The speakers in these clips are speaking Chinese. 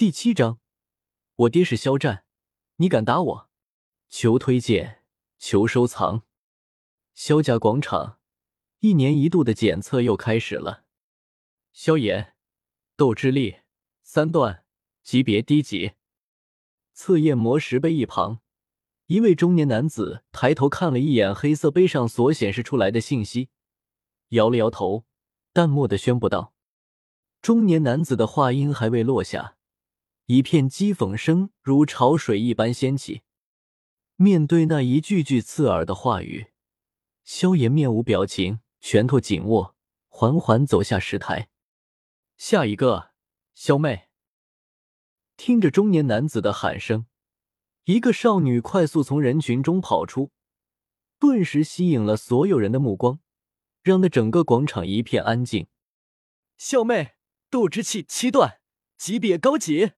第七章，我爹是肖战，你敢打我？求推荐，求收藏。肖家广场一年一度的检测又开始了。萧炎，斗之力三段，级别低级。测验魔石碑一旁，一位中年男子抬头看了一眼黑色碑上所显示出来的信息，摇了摇头，淡漠的宣布道：“中年男子的话音还未落下。”一片讥讽声如潮水一般掀起。面对那一句句刺耳的话语，萧炎面无表情，拳头紧握，缓缓走下石台。下一个，萧妹。听着中年男子的喊声，一个少女快速从人群中跑出，顿时吸引了所有人的目光，让那整个广场一片安静。萧妹，斗之气七段，级别高级。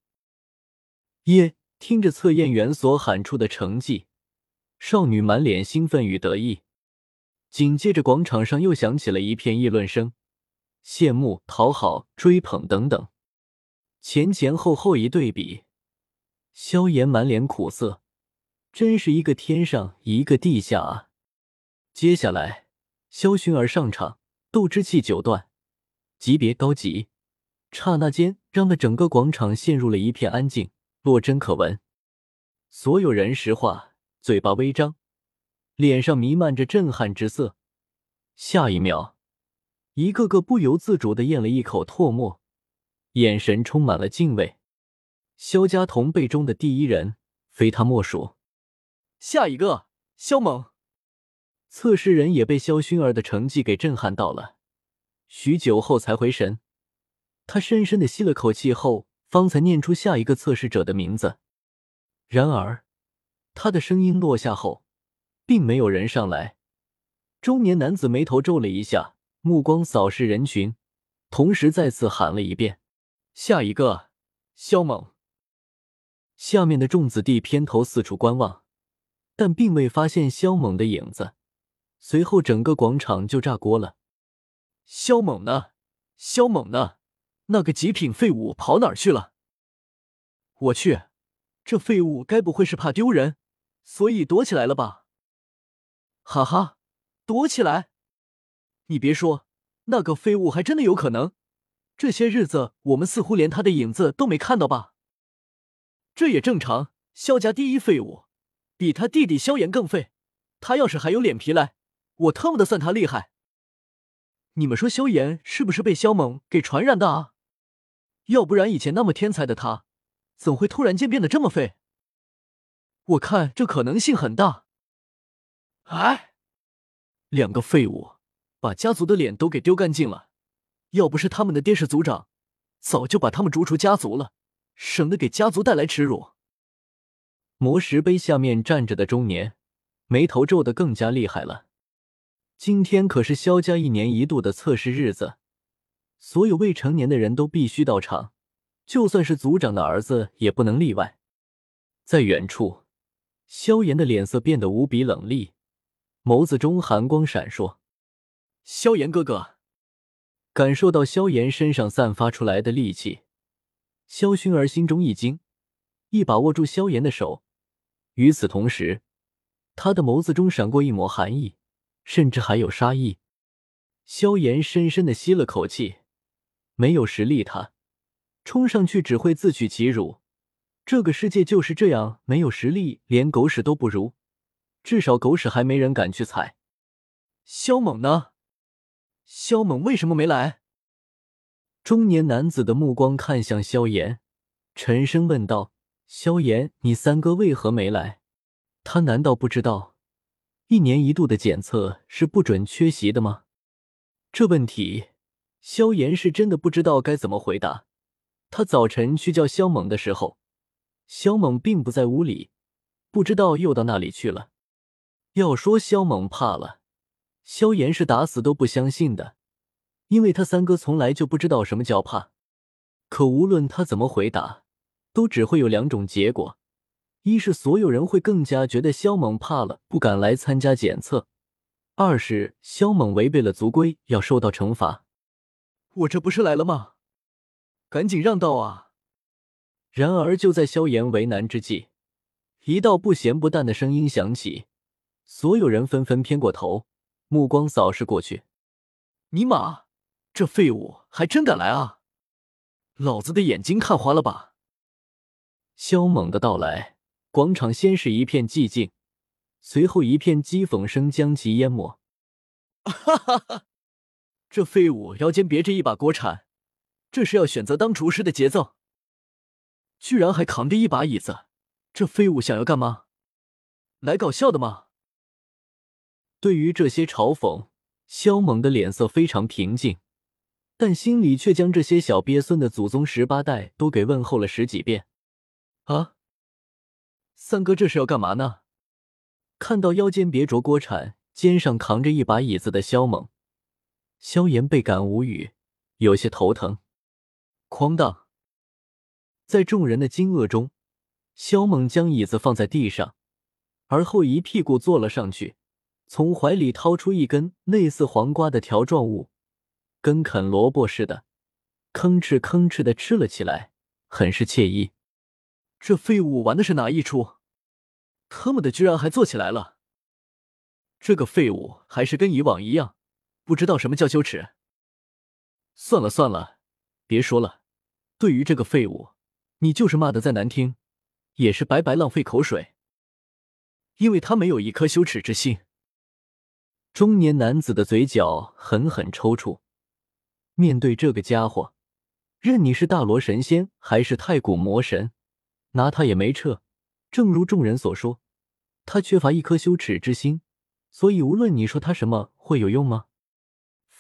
耶！听着测验员所喊出的成绩，少女满脸兴奋与得意。紧接着，广场上又响起了一片议论声，羡慕、讨好、追捧等等。前前后后一对比，萧炎满脸苦涩，真是一个天上一个地下啊！接下来，萧薰儿上场，斗之气九段，级别高级。刹那间，让那整个广场陷入了一片安静。落针可闻，所有人石化，嘴巴微张，脸上弥漫着震撼之色。下一秒，一个个不由自主的咽了一口唾沫，眼神充满了敬畏。萧家同辈中的第一人，非他莫属。下一个，萧猛。测试人也被萧薰儿的成绩给震撼到了，许久后才回神，他深深的吸了口气后。方才念出下一个测试者的名字，然而他的声音落下后，并没有人上来。中年男子眉头皱了一下，目光扫视人群，同时再次喊了一遍：“下一个，萧猛。”下面的众子弟偏头四处观望，但并未发现萧猛的影子。随后，整个广场就炸锅了：“萧猛呢？萧猛呢？”那个极品废物跑哪儿去了？我去，这废物该不会是怕丢人，所以躲起来了吧？哈哈，躲起来？你别说，那个废物还真的有可能。这些日子我们似乎连他的影子都没看到吧？这也正常，萧家第一废物，比他弟弟萧炎更废。他要是还有脸皮来，我特么的算他厉害。你们说萧炎是不是被萧猛给传染的啊？要不然，以前那么天才的他，怎会突然间变得这么废？我看这可能性很大。哎，两个废物，把家族的脸都给丢干净了。要不是他们的爹是族长，早就把他们逐出家族了，省得给家族带来耻辱。魔石碑下面站着的中年，眉头皱得更加厉害了。今天可是萧家一年一度的测试日子。所有未成年的人都必须到场，就算是族长的儿子也不能例外。在远处，萧炎的脸色变得无比冷厉，眸子中寒光闪烁。萧炎哥哥，感受到萧炎身上散发出来的戾气，萧薰儿心中一惊，一把握住萧炎的手。与此同时，他的眸子中闪过一抹寒意，甚至还有杀意。萧炎深深的吸了口气。没有实力，他冲上去只会自取其辱。这个世界就是这样，没有实力，连狗屎都不如。至少狗屎还没人敢去踩。萧猛呢？萧猛为什么没来？中年男子的目光看向萧炎，沉声问道：“萧炎，你三哥为何没来？他难道不知道一年一度的检测是不准缺席的吗？”这问题。萧炎是真的不知道该怎么回答。他早晨去叫萧猛的时候，萧猛并不在屋里，不知道又到哪里去了。要说萧猛怕了，萧炎是打死都不相信的，因为他三哥从来就不知道什么叫怕。可无论他怎么回答，都只会有两种结果：一是所有人会更加觉得萧猛怕了，不敢来参加检测；二是萧猛违背了族规，要受到惩罚。我这不是来了吗？赶紧让道啊！然而就在萧炎为难之际，一道不咸不淡的声音响起，所有人纷纷偏过头，目光扫视过去。尼玛，这废物还真敢来啊！老子的眼睛看花了吧？萧猛的到来，广场先是一片寂静，随后一片讥讽声将其淹没。哈哈哈！这废物腰间别着一把锅铲，这是要选择当厨师的节奏。居然还扛着一把椅子，这废物想要干嘛？来搞笑的吗？对于这些嘲讽，肖猛的脸色非常平静，但心里却将这些小鳖孙的祖宗十八代都给问候了十几遍。啊，三哥这是要干嘛呢？看到腰间别着锅铲、肩上扛着一把椅子的肖猛，萧炎倍感无语，有些头疼。哐当，在众人的惊愕中，萧猛将椅子放在地上，而后一屁股坐了上去。从怀里掏出一根类似黄瓜的条状物，跟啃萝卜似的，吭哧吭哧的吃了起来，很是惬意。这废物玩的是哪一出？特么的，居然还坐起来了！这个废物还是跟以往一样，不知道什么叫羞耻。算了算了，别说了。对于这个废物，你就是骂的再难听，也是白白浪费口水，因为他没有一颗羞耻之心。中年男子的嘴角狠狠抽搐。面对这个家伙，任你是大罗神仙还是太古魔神，拿他也没辙。正如众人所说，他缺乏一颗羞耻之心，所以无论你说他什么，会有用吗？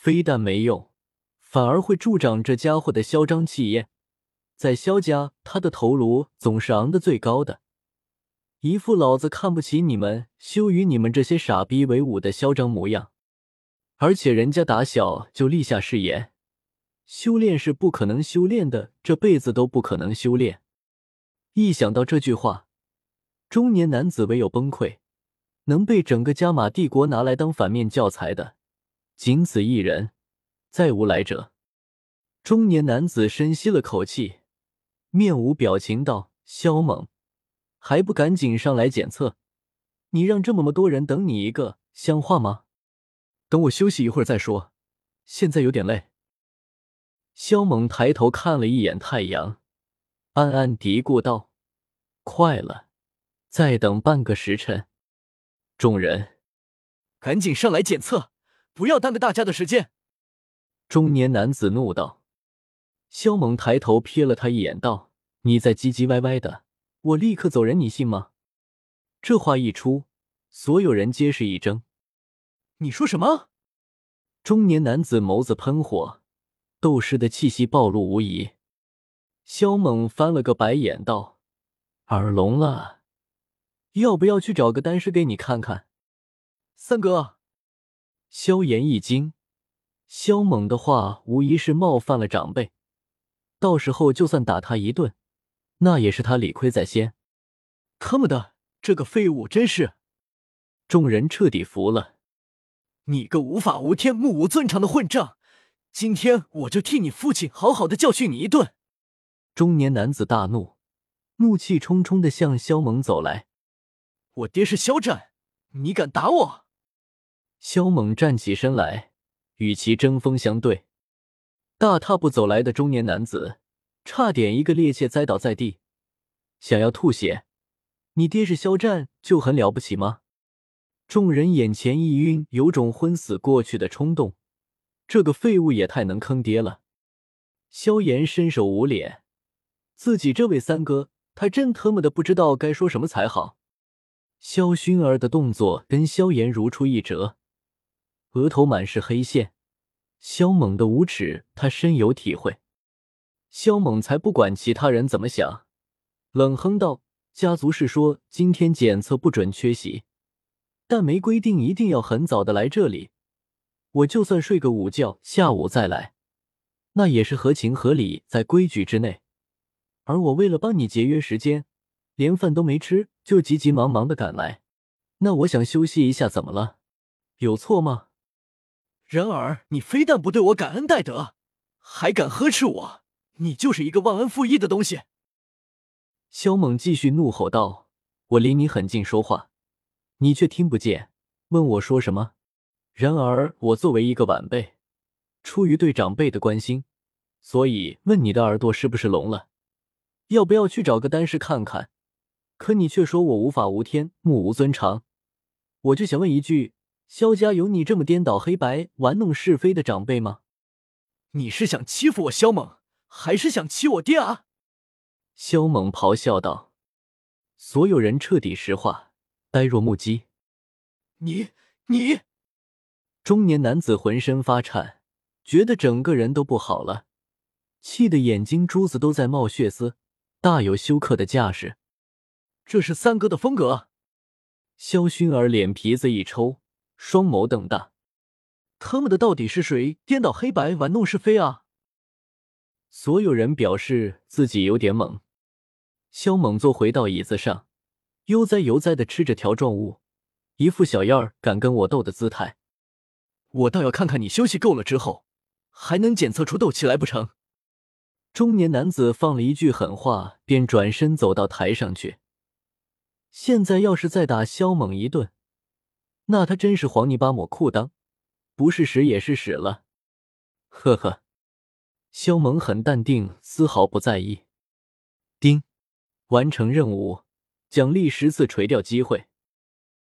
非但没用，反而会助长这家伙的嚣张气焰。在萧家，他的头颅总是昂得最高的。一副老子看不起你们，羞与你们这些傻逼为伍的嚣张模样，而且人家打小就立下誓言，修炼是不可能修炼的，这辈子都不可能修炼。一想到这句话，中年男子唯有崩溃。能被整个加玛帝国拿来当反面教材的，仅此一人，再无来者。中年男子深吸了口气，面无表情道：“萧猛。”还不赶紧上来检测！你让这么多人等你一个，像话吗？等我休息一会儿再说，现在有点累。萧猛抬头看了一眼太阳，暗暗嘀咕道：“快了，再等半个时辰。”众人赶紧上来检测，不要耽搁大家的时间！中年男子怒道。萧猛抬头瞥了他一眼，道：“你在唧唧歪歪的。”我立刻走人，你信吗？这话一出，所有人皆是一怔。你说什么？中年男子眸子喷火，斗士的气息暴露无遗。萧猛翻了个白眼，道：“耳聋了，要不要去找个丹师给你看看？”三哥，萧炎一惊，萧猛的话无疑是冒犯了长辈，到时候就算打他一顿。那也是他理亏在先，他妈的，这个废物真是！众人彻底服了。你个无法无天、目无尊长的混账！今天我就替你父亲好好的教训你一顿！中年男子大怒，怒气冲冲的向萧猛走来。我爹是萧战，你敢打我？萧猛站起身来，与其针锋相对。大踏步走来的中年男子。差点一个趔趄栽倒在地，想要吐血。你爹是肖战，就很了不起吗？众人眼前一晕，有种昏死过去的冲动。这个废物也太能坑爹了。萧炎伸手捂脸，自己这位三哥，他真特么的不知道该说什么才好。萧薰儿的动作跟萧炎如出一辙，额头满是黑线。萧猛的无耻，他深有体会。萧猛才不管其他人怎么想，冷哼道：“家族是说今天检测不准缺席，但没规定一定要很早的来这里。我就算睡个午觉，下午再来，那也是合情合理，在规矩之内。而我为了帮你节约时间，连饭都没吃，就急急忙忙的赶来。那我想休息一下，怎么了？有错吗？然而你非但不对我感恩戴德，还敢呵斥我！”你就是一个忘恩负义的东西！萧猛继续怒吼道：“我离你很近说话，你却听不见，问我说什么？然而我作为一个晚辈，出于对长辈的关心，所以问你的耳朵是不是聋了？要不要去找个丹师看看？可你却说我无法无天，目无尊长。我就想问一句，萧家有你这么颠倒黑白、玩弄是非的长辈吗？你是想欺负我萧猛，还是想欺我爹啊？”萧猛咆哮道：“所有人彻底石化，呆若木鸡。你你！”中年男子浑身发颤，觉得整个人都不好了，气得眼睛珠子都在冒血丝，大有休克的架势。这是三哥的风格。萧薰儿脸皮子一抽，双眸瞪大：“他们的，到底是谁颠倒黑白、玩弄是非啊？”所有人表示自己有点懵。萧猛坐回到椅子上，悠哉悠哉的吃着条状物，一副小样儿敢跟我斗的姿态。我倒要看看你休息够了之后，还能检测出斗气来不成？中年男子放了一句狠话，便转身走到台上去。现在要是再打萧猛一顿，那他真是黄泥巴抹裤裆，不是屎也是屎了。呵呵。肖萌很淡定，丝毫不在意。丁，完成任务，奖励十次垂钓机会。